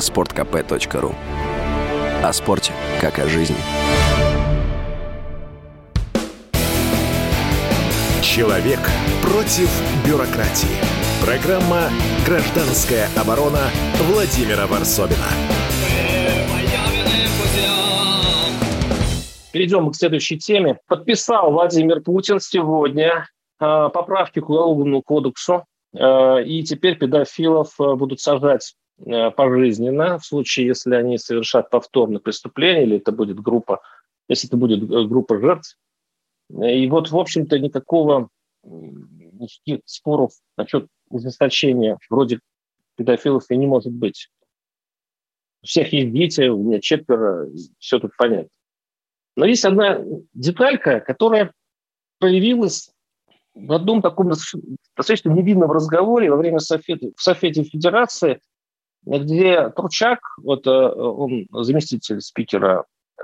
sportkp.ru О спорте, как о жизни. Человек против бюрократии. Программа «Гражданская оборона» Владимира Варсобина. Перейдем к следующей теме. Подписал Владимир Путин сегодня э, поправки к Уголовному кодексу, э, и теперь педофилов э, будут сажать пожизненно в случае, если они совершат повторное преступление, или это будет группа, если это будет э, группа жертв. И вот, в общем-то, никакого никаких споров насчет ужесточения вроде педофилов и не может быть. У всех есть дети, у меня четверо, все тут понятно. Но есть одна деталька, которая появилась в одном таком достаточно невинном разговоре во время Софеты, в Софете Федерации, где Турчак, вот э, он заместитель спикера э,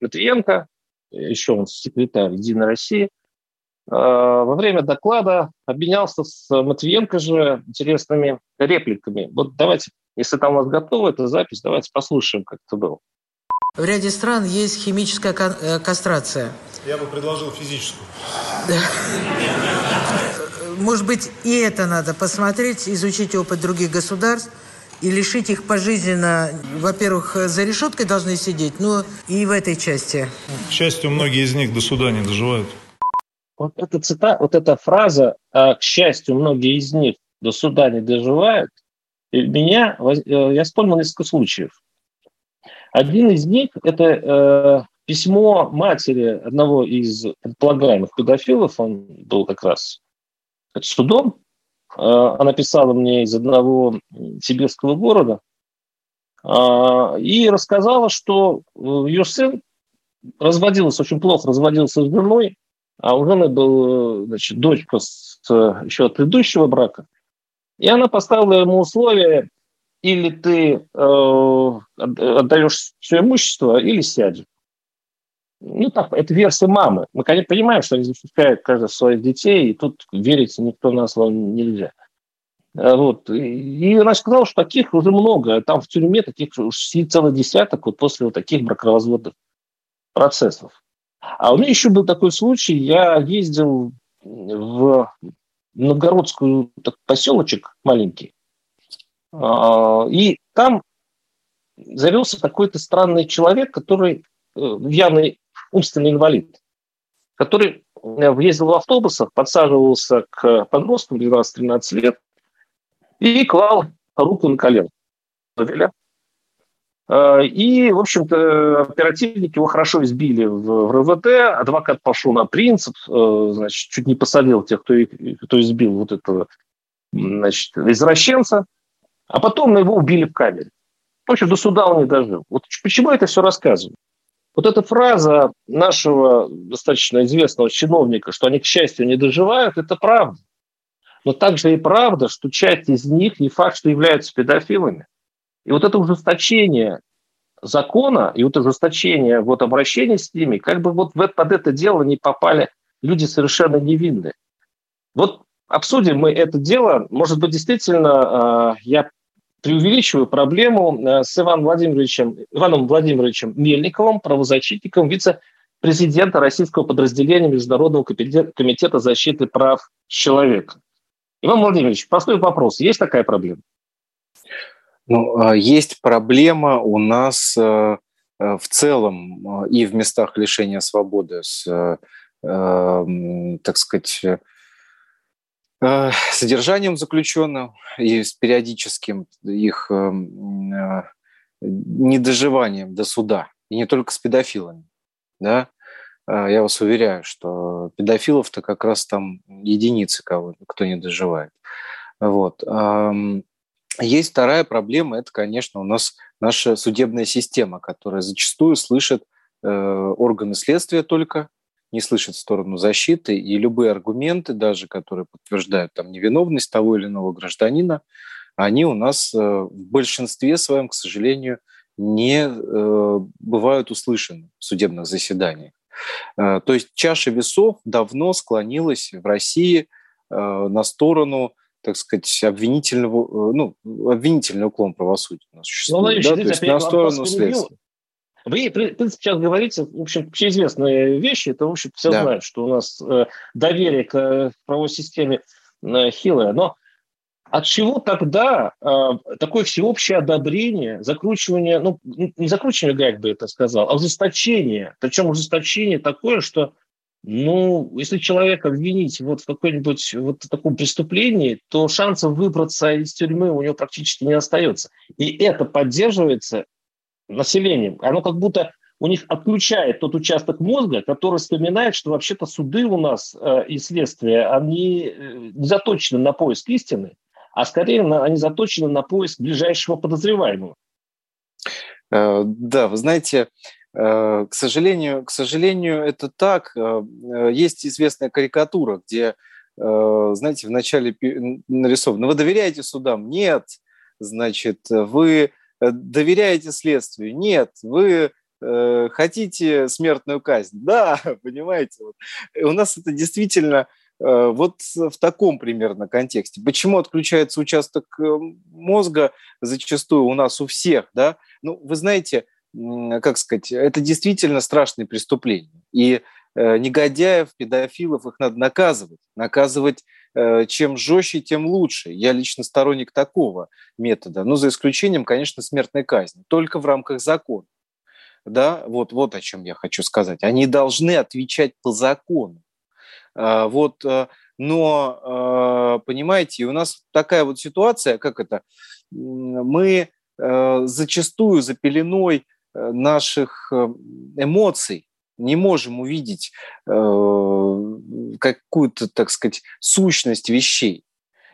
Матвиенко, еще он секретарь Единой России, э, во время доклада обменялся с Матвиенко же интересными репликами. Вот давайте, если там у вас готова эта запись, давайте послушаем, как это было. В ряде стран есть химическая кастрация. Я бы предложил физическую. Может быть, и это надо посмотреть, изучить опыт других государств и лишить их пожизненно, во-первых, за решеткой должны сидеть, но и в этой части. К счастью, многие из них до суда не доживают. Вот эта цитата, вот эта фраза, а, к счастью, многие из них до суда не доживают, меня, э, я вспомнил несколько случаев. Один из них – это э, письмо матери одного из предполагаемых педофилов, он был как раз судом, э, она писала мне из одного сибирского города, э, и рассказала, что ее сын разводился, очень плохо разводился с женой, а у жены был, значит, дочка с, еще от предыдущего брака, и она поставила ему условие или ты э, отдаешь все имущество, или сядешь. Ну, так, это версия мамы. Мы, конечно, понимаем, что они защищают каждый своих детей, и тут верить никто на слово нельзя. Э, вот. И она сказала, что таких уже много. Там в тюрьме таких целый десяток вот после вот таких бракоразводных процессов. А у меня еще был такой случай. Я ездил в Новгородскую поселочек маленький, а, и там завелся какой-то странный человек, который э, явный умственный инвалид, который э, ездил в автобусах, подсаживался к подросткам 12-13 лет и клал руку на колено. А, и, в общем-то, оперативники его хорошо избили в РВД, адвокат пошел на принцип, э, значит, чуть не посадил тех, кто, кто избил вот этого значит, извращенца, а потом его убили в камере. В общем, до суда он не дожил. Вот почему я это все рассказываю? Вот эта фраза нашего достаточно известного чиновника, что они, к счастью, не доживают, это правда. Но также и правда, что часть из них не факт, что являются педофилами. И вот это ужесточение закона и вот ужесточение вот обращения с ними, как бы вот под это дело не попали люди совершенно невинные. Вот обсудим мы это дело. Может быть, действительно, а, я преувеличиваю проблему а, с Иваном Владимировичем, Иваном Владимировичем Мельниковым, правозащитником, вице-президента российского подразделения Международного комитета защиты прав человека. Иван Владимирович, простой вопрос. Есть такая проблема? Ну, а, есть проблема у нас в целом и в местах лишения свободы с, так сказать, Э, содержанием заключенных и с периодическим их эм, э, недоживанием до суда, и не только с педофилами. Да? Э, я вас уверяю, что педофилов-то как раз там единицы, кого, кто не доживает. Вот. Есть вторая проблема, это, конечно, у нас наша судебная система, которая зачастую слышит органы следствия только, не слышит сторону защиты, и любые аргументы, даже которые подтверждают там невиновность того или иного гражданина, они у нас э, в большинстве своем, к сожалению, не э, бывают услышаны в судебных заседаниях. Э, то есть чаша весов давно склонилась в России на сторону так сказать, обвинительного, ну, обвинительный уклон правосудия у нас существует. Ну, да? То есть на сторону следствия. Вы, вы сейчас говорите, в общем, общеизвестные вещи, это, в общем, все да. знают, что у нас э, доверие к э, правовой системе э, хилое. Но от чего тогда э, такое всеобщее одобрение, закручивание, ну, не закручивание, как бы это сказал, а ужесточение. Причем ужесточение такое, что, ну, если человека обвинить вот в каком-нибудь вот таком преступлении, то шансов выбраться из тюрьмы у него практически не остается. И это поддерживается населением. Оно как будто у них отключает тот участок мозга, который вспоминает, что вообще-то суды у нас э, и следствия, они э, не заточены на поиск истины, а скорее на, они заточены на поиск ближайшего подозреваемого. Э, да, вы знаете, э, к сожалению, к сожалению, это так. Есть известная карикатура, где, знаете, вначале нарисовано, вы доверяете судам? Нет. Значит, вы доверяете следствию? Нет. Вы э, хотите смертную казнь? Да, понимаете. Вот. У нас это действительно э, вот в таком примерно контексте. Почему отключается участок э, мозга зачастую у нас у всех, да? Ну, вы знаете, как сказать, это действительно страшные преступления. И э, негодяев, педофилов, их надо наказывать. Наказывать Э, чем жестче, тем лучше. Я лично сторонник такого метода. Ну, за исключением, конечно, смертной казни. Только в рамках закона. Да, вот, вот о чем я хочу сказать. Они должны отвечать по закону. А, вот, э, но, э, понимаете, у нас такая вот ситуация, как это, мы зачастую за пеленой наших эмоций не можем увидеть э, какую-то, так сказать, сущность вещей.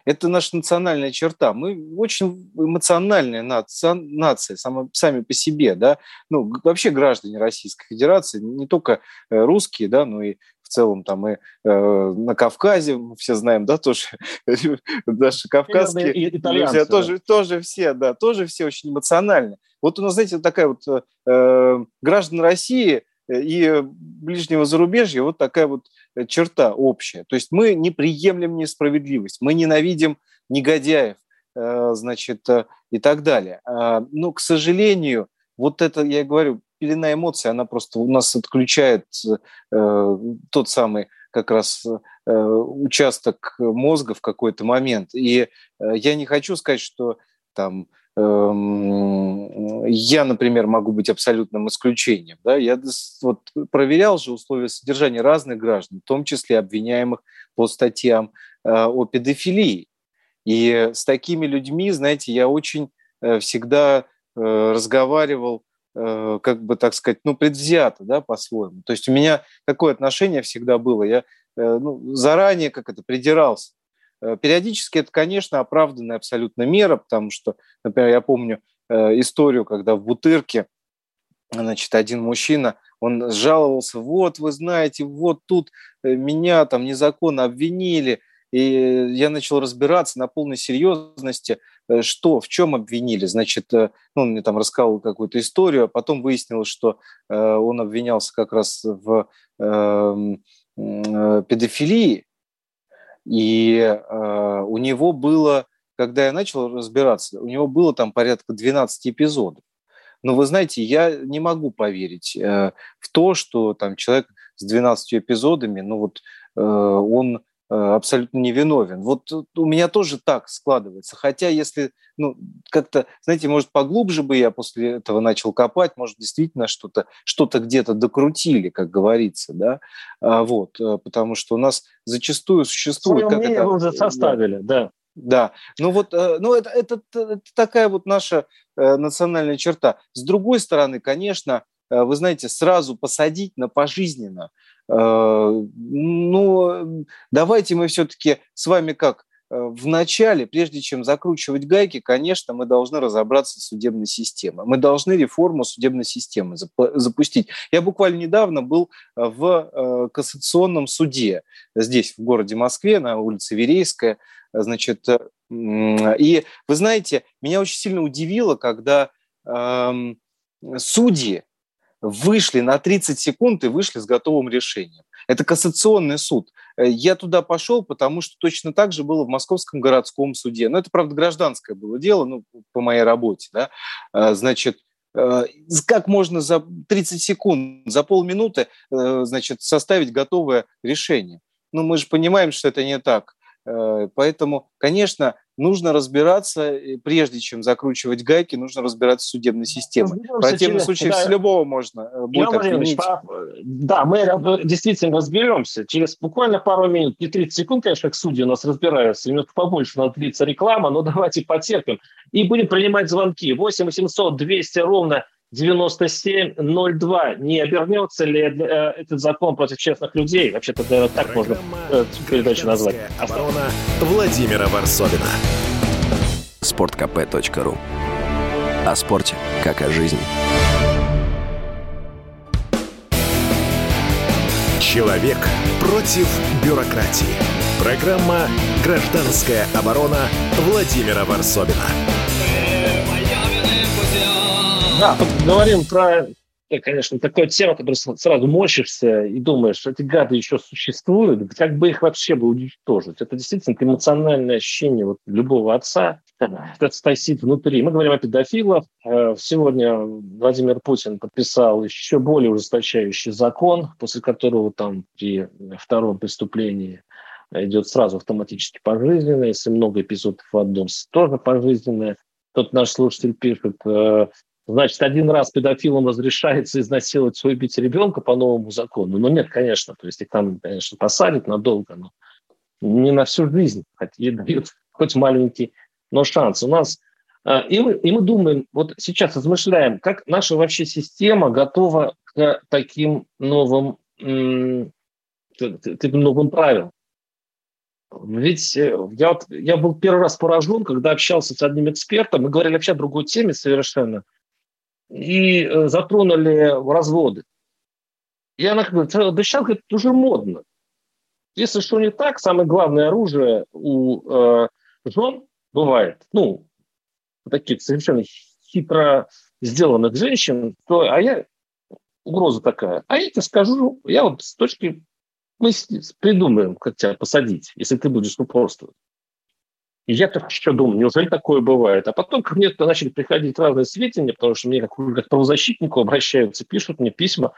Это наша национальная черта. Мы очень эмоциональная нация, нация сама, сами по себе, да. Ну, вообще граждане Российской Федерации, не только э, русские, да, но и в целом там и э, на Кавказе, мы все знаем, да, тоже наши кавказские друзья, тоже, тоже все, да, тоже все очень эмоциональны. Вот у нас, знаете, такая вот э, граждан России – и ближнего зарубежья вот такая вот э, черта общая. То есть мы не приемлем несправедливость, мы ненавидим негодяев, э, значит, э, и так далее. А, но, к сожалению, вот это, я говорю, пелена эмоций, она просто у нас отключает тот самый как раз участок мозга в какой-то момент. И я не хочу сказать, что там я, например, могу быть абсолютным исключением. Да? Я вот проверял же условия содержания разных граждан, в том числе обвиняемых по статьям э, о педофилии. И с такими людьми, знаете, я очень э, всегда э, разговаривал, как бы так сказать, ну, предвзято, да, по-своему. То есть у меня такое отношение всегда было. Я ну, заранее как это придирался периодически это, конечно, оправданная абсолютно мера, потому что, например, я помню э, историю, когда в Бутырке значит, один мужчина, он жаловался, вот, вы знаете, вот тут э, меня там незаконно обвинили, и я начал разбираться на полной серьезности, что, в чем обвинили. Значит, ну, он мне там рассказывал какую-то историю, а потом выяснилось, что он обвинялся как раз в эм, педофилии, и э, у него было, когда я начал разбираться, у него было там порядка 12 эпизодов. Но вы знаете, я не могу поверить э, в то, что там человек с 12 эпизодами, ну вот э, он абсолютно невиновен. Вот у меня тоже так складывается. Хотя если, ну, как-то, знаете, может, поглубже бы я после этого начал копать, может, действительно что-то что где-то докрутили, как говорится, да, а, вот, э, потому что у нас зачастую существует... Свое мнение это, вы уже составили, да. да. Да, ну вот, э, ну это, это, это такая вот наша национальная черта. С другой стороны, конечно, вы знаете, сразу посадить на пожизненно – Э, ну, давайте мы все-таки с вами как э, в начале, прежде чем закручивать гайки, конечно, мы должны разобраться с судебной системой. Мы должны реформу судебной системы запустить. Я буквально недавно был э, в кассационном суде здесь, в городе Москве, на улице Верейская. Значит, и вы знаете, меня очень сильно удивило, когда эм, судьи вышли на 30 секунд и вышли с готовым решением. Это кассационный суд. Э, я туда пошел, потому что точно так же было в Московском городском суде. Но это, правда, гражданское было дело, ну, по моей работе. Да? Э, значит, э, как можно за 30 секунд, за полминуты, значит, составить готовое решение? Ну, мы же понимаем, что это не так. Поэтому, конечно, нужно разбираться, прежде чем закручивать гайки, нужно разбираться с судебной системой. В противном случае да, с любого можно э, будет отменить. Да, мы действительно разберемся. Через буквально пару минут, не 30 секунд, конечно, к судьи у нас разбираются, минут побольше надо длиться реклама, но давайте потерпим. И будем принимать звонки. 8 800 200 ровно 9702. Не обернется ли э, этот закон против честных людей? Вообще-то да, так Программа можно э, передачу назвать. Оборона Владимира Варсовина. Спорткп.ру О спорте, как о жизни. Человек против бюрократии. Программа «Гражданская оборона» Владимира Варсовина. Да, говорим про, конечно, такую тему, которую сразу морщишься и думаешь, эти гады еще существуют, как бы их вообще бы уничтожить. Это действительно эмоциональное ощущение вот любого отца, это стоит внутри. Мы говорим о педофилах. Э, сегодня Владимир Путин подписал еще более ужесточающий закон, после которого там при втором преступлении идет сразу автоматически пожизненное. Если много эпизодов в одном, тоже пожизненное. Тут наш слушатель пишет, э, Значит, один раз педофилам разрешается изнасиловать, убить ребенка по новому закону. Но нет, конечно, то есть их там, конечно, посадят надолго, но не на всю жизнь, хоть и дают хоть маленький, но шанс. У нас а, и мы, и мы думаем, вот сейчас размышляем, как наша вообще система готова к таким новым, к новым правилам. Ведь э, я, вот, я был первый раз поражен, когда общался с одним экспертом, мы говорили вообще о другой теме совершенно – и э, затронули разводы. И она говорит, да сейчас это уже модно. Если что не так, самое главное оружие у э, жен бывает, ну, таких совершенно хитро сделанных женщин, то, а я, угроза такая, а я тебе скажу, я вот с точки, мы придумаем, как тебя посадить, если ты будешь упорствовать. И я так еще думаю, неужели такое бывает? А потом ко мне начали приходить разные сведения, потому что мне как, как правозащитнику обращаются, пишут мне письма.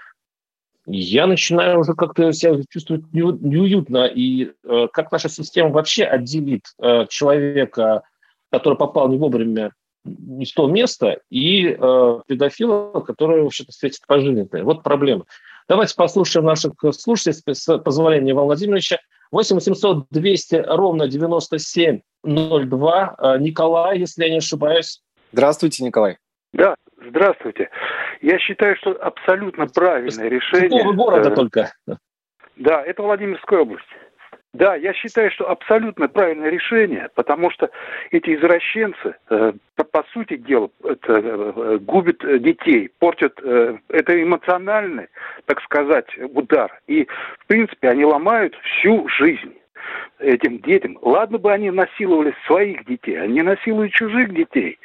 Я начинаю уже как-то себя чувствовать неуютно. И э, как наша система вообще отделит э, человека, который попал не вовремя не с того места, и э, педофила, который вообще-то светит пожизненное. Вот проблема. Давайте послушаем наших слушателей, с позволения Ивана Владимировича. 8 800 200 ровно 9702. Э, Николай, если я не ошибаюсь. Здравствуйте, Николай. Да, здравствуйте. Я считаю, что абсолютно правильное решение. Какого города э, только? Да, это Владимирская область. Да, я считаю, что абсолютно правильное решение, потому что эти извращенцы, э, по, сути дела, это, э, губят детей, портят, э, это эмоциональный, так сказать, удар. И, в принципе, они ломают всю жизнь этим детям. Ладно бы они насиловали своих детей, они насилуют чужих детей.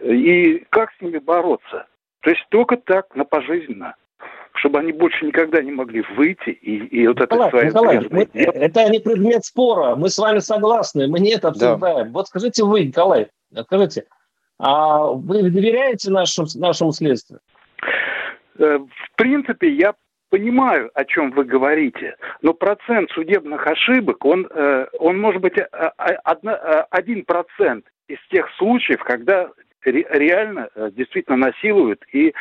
И как с ними бороться? То есть только так, на пожизненно чтобы они больше никогда не могли выйти и, и вот Николай, это Николай, мы, это не предмет спора, мы с вами согласны, мы не это обсуждаем. Да. Вот скажите вы, Николай, скажите, а вы доверяете нашему, нашему следствию? Э, в принципе, я понимаю, о чем вы говорите, но процент судебных ошибок, он, э, он может быть э, один процент из тех случаев, когда реально э, действительно насилуют и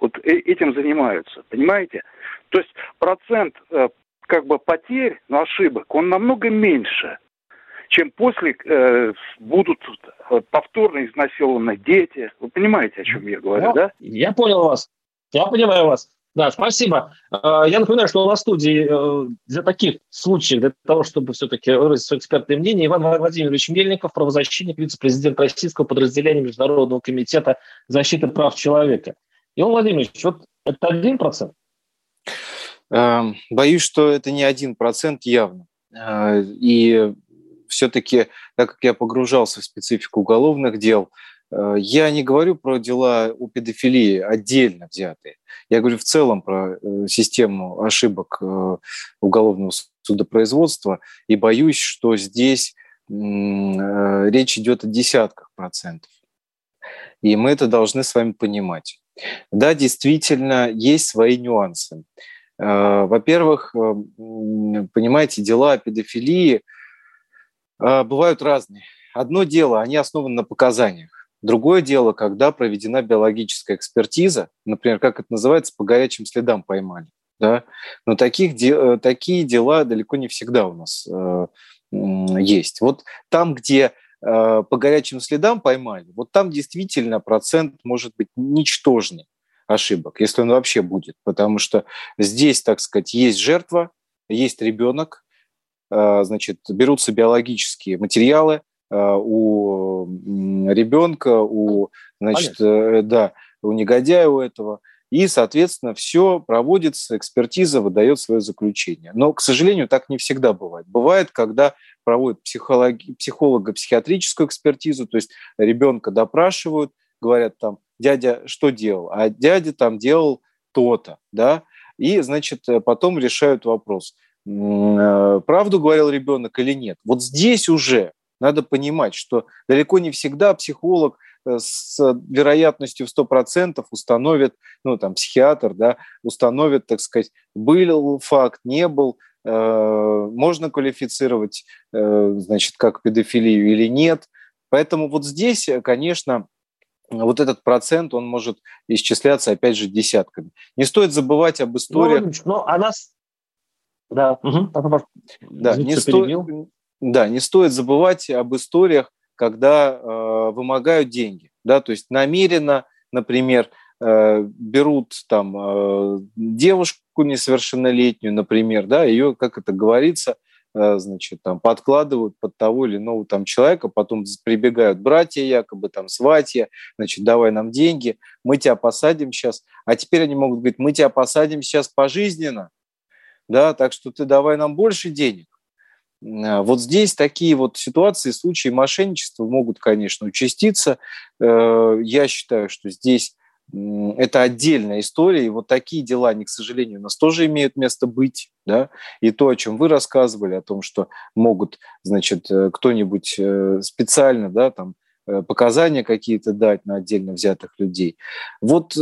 вот э, этим занимаются. Понимаете? То есть процент э, как бы потерь, но ошибок, он намного меньше, чем после э, будут повторно изнасилованы дети. Вы понимаете, о чем я говорю, ну, да? Я понял вас. Я понимаю вас. Да, спасибо. А, я напоминаю, что у нас в студии э, для таких случаев, для того, чтобы все-таки выразить свое экспертное мнение, Иван Владимирович Мельников, правозащитник, вице-президент российского подразделения Международного комитета защиты прав человека. Иван Владимирович, вот это один процент? Эм, боюсь, что это не один процент явно. Э, и все-таки, так как я погружался в специфику уголовных дел, Э, я не говорю про дела о педофилии отдельно взятые. Я говорю в целом про э, систему ошибок э, уголовного судопроизводства и боюсь, что здесь речь идет о десятках процентов. И мы это должны с вами понимать. Да, действительно, есть свои нюансы. Во-первых, понимаете, дела о педофилии бывают разные. Одно дело, они основаны на показаниях. Другое дело, когда проведена биологическая экспертиза, например, как это называется, по горячим следам поймали. Да? Но таких, э, такие дела далеко не всегда у нас э, есть. Вот там, где э, по горячим следам поймали, вот там действительно процент может быть ничтожный ошибок, если он вообще будет, потому что здесь, так сказать, есть жертва, есть ребенок, э, значит, берутся биологические материалы, у ребенка, у, значит, э, да, у негодяя у этого. И, соответственно, все проводится, экспертиза выдает свое заключение. Но, к сожалению, так не всегда бывает. Бывает, когда проводят психологи, психолого-психиатрическую экспертизу, то есть ребенка допрашивают, говорят там, дядя что делал? А дядя там делал то-то, да, и, значит, потом решают вопрос, э, правду говорил ребенок или нет. Вот здесь уже надо понимать, что далеко не всегда психолог э, с вероятностью в 100% установит, ну, там, психиатр, да, установит, так сказать, был факт, не был, э, можно квалифицировать, э, значит, как педофилию или нет. Поэтому вот здесь, конечно, вот этот процент, он может исчисляться, опять же, десятками. Не стоит забывать об историях... Ну, ну а нас... Да, угу. да не, сто... Да, не стоит забывать об историях, когда э, вымогают деньги. Да, то есть намеренно, например, э, берут там э, девушку несовершеннолетнюю, например, да, ее, как это говорится, э, значит, там подкладывают под того или иного там человека, потом прибегают братья якобы, там сватья, значит, давай нам деньги, мы тебя посадим сейчас, а теперь они могут говорить, мы тебя посадим сейчас пожизненно, да, так что ты давай нам больше денег. А, вот здесь такие вот ситуации, случаи мошенничества могут, конечно, участиться. Э, я считаю, что здесь это отдельная история, и вот такие дела, они, к сожалению, у нас тоже имеют место быть, да, и то, о чем вы рассказывали, о том, что могут, значит, э, кто-нибудь э, специально, да, там, показания какие-то дать на отдельно взятых людей. Вот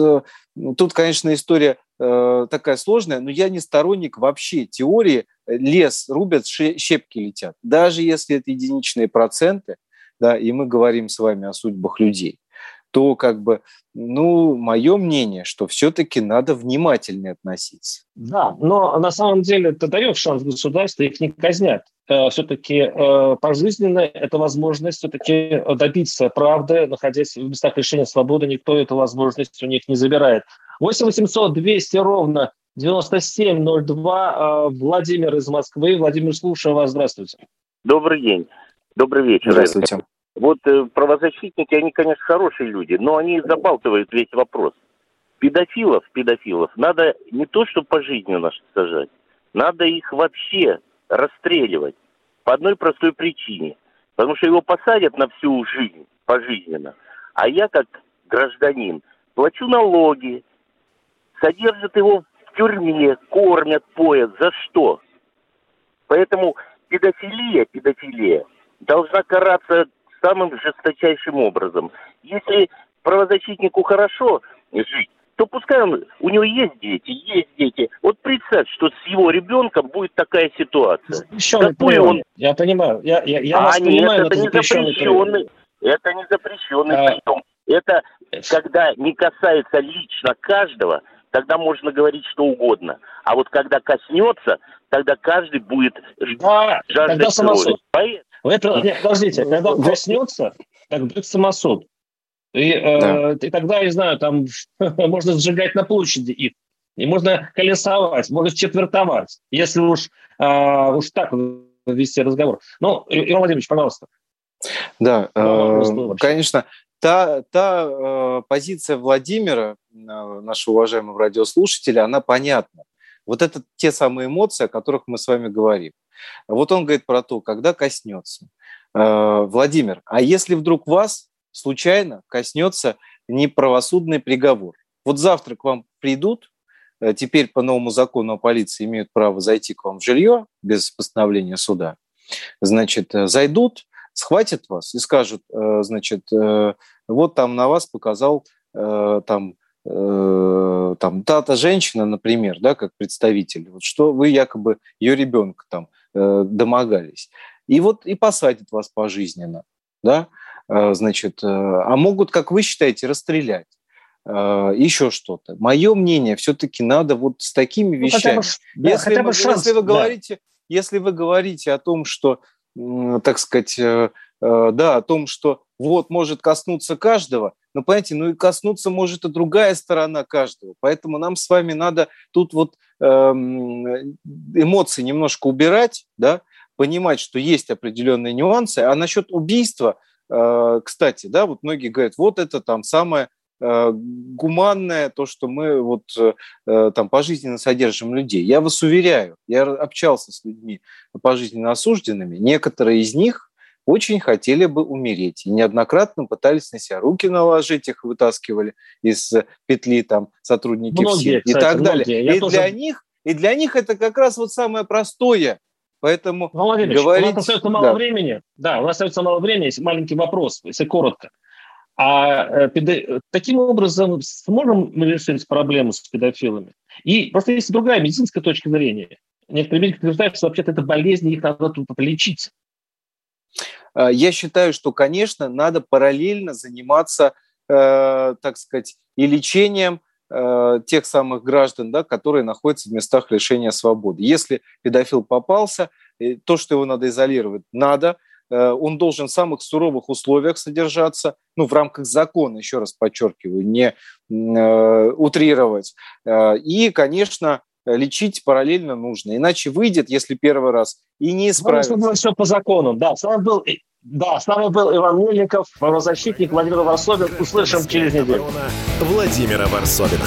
тут, конечно, история такая сложная, но я не сторонник вообще теории лес рубят, щепки летят. Даже если это единичные проценты, да, и мы говорим с вами о судьбах людей, то как бы, ну, мое мнение, что все-таки надо внимательнее относиться. Да, но на самом деле это дает шанс государству, их не казнят. Э, все-таки э, пожизненно это возможность все-таки добиться правды, находясь в местах лишения свободы, никто эту возможность у них не забирает. 8 800 200 ровно 9702. А, Владимир из Москвы. Владимир, слушаю вас. Здравствуйте. Добрый день. Добрый вечер. Здравствуйте. Вот э, правозащитники, они, конечно, хорошие люди, но они забалтывают весь вопрос. Педофилов, педофилов, надо не то, что пожизненно сажать, надо их вообще расстреливать. По одной простой причине. Потому что его посадят на всю жизнь, пожизненно. А я, как гражданин, плачу налоги, содержат его в тюрьме, кормят, поят. За что? Поэтому педофилия, педофилия должна караться самым жесточайшим образом. Если правозащитнику хорошо жить, то пускай он, у него есть дети, есть дети. Вот представь, что с его ребенком будет такая ситуация. Запрещенный Какой он... Я понимаю, я, я, я а нет, понимаю, это, это не запрещенный, запрещенный это не запрещенный а... прием. Это когда не касается лично каждого, тогда можно говорить что угодно. А вот когда коснется, тогда каждый будет да, жаждать тогда самосуд. Это, нет, подождите, когда коснется, тогда будет самосуд. И, э, да. э, и тогда, не знаю, там можно сжигать на площади их. И можно колесовать, можно четвертовать, если уж, э, уж так вести разговор. Ну, Иван Владимирович, пожалуйста. Да, э, конечно, та, та э, позиция Владимира, э, нашего уважаемого радиослушателя, она понятна. Вот это те самые эмоции, о которых мы с вами говорим. Вот он говорит про то, когда коснется. Э, Владимир, а если вдруг вас случайно коснется неправосудный приговор. Вот завтра к вам придут, э, теперь по новому закону о полиции имеют право зайти к вам в жилье без постановления суда, значит, э, зайдут, схватят вас и скажут, э, значит, вот там на вас показал там там та-то женщина, например, да, как представитель, вот что вы якобы ее ребенка там домогались. И вот и посадят вас пожизненно, да, значит, а могут, как вы считаете, расстрелять. Еще что-то. Мое мнение, все-таки надо вот с такими ну, вещами. Хотя бы, да, если, хотя бы шанс, если вы говорите, да. если вы говорите о том, что, так сказать, э, э, да, о том, что вот может коснуться каждого, но понимаете, ну и коснуться может и другая сторона каждого. Поэтому нам с вами надо тут вот эм, эмоции немножко убирать, да, понимать, что есть определенные нюансы. А насчет убийства, э, кстати, да, вот многие говорят, вот это там самое Э, гуманное, то, что мы вот э, там пожизненно содержим людей. Я вас уверяю, я общался с людьми пожизненно осужденными, некоторые из них очень хотели бы умереть. И неоднократно пытались на себя руки наложить, их вытаскивали из петли там сотрудники многие, ФСИН и так далее. Многие. И тоже... для них и для них это как раз вот самое простое. Поэтому Владимир говорить... у нас остается мало да. времени. Да, у нас остается мало времени. Есть маленький вопрос, если коротко. А э, таким образом сможем мы решить проблему с педофилами? И просто есть другая медицинская точка зрения. Некоторые медики утверждают, что вообще-то это болезнь, их надо тут лечить. А, я считаю, что, конечно, надо параллельно заниматься, э, так сказать, и лечением э, тех самых граждан, да, которые находятся в местах лишения свободы. Если педофил попался, э, то, что его надо изолировать, надо – он должен в самых суровых условиях содержаться, ну, в рамках закона, еще раз подчеркиваю, не э, утрировать. Э, и, конечно, лечить параллельно нужно. Иначе выйдет, если первый раз, и не исправится. Ну, все по закону, да. С вами был, да, с вами был Иван Мельников, правозащитник Владимир Варсобин. Услышим через неделю. Владимира Варсобина.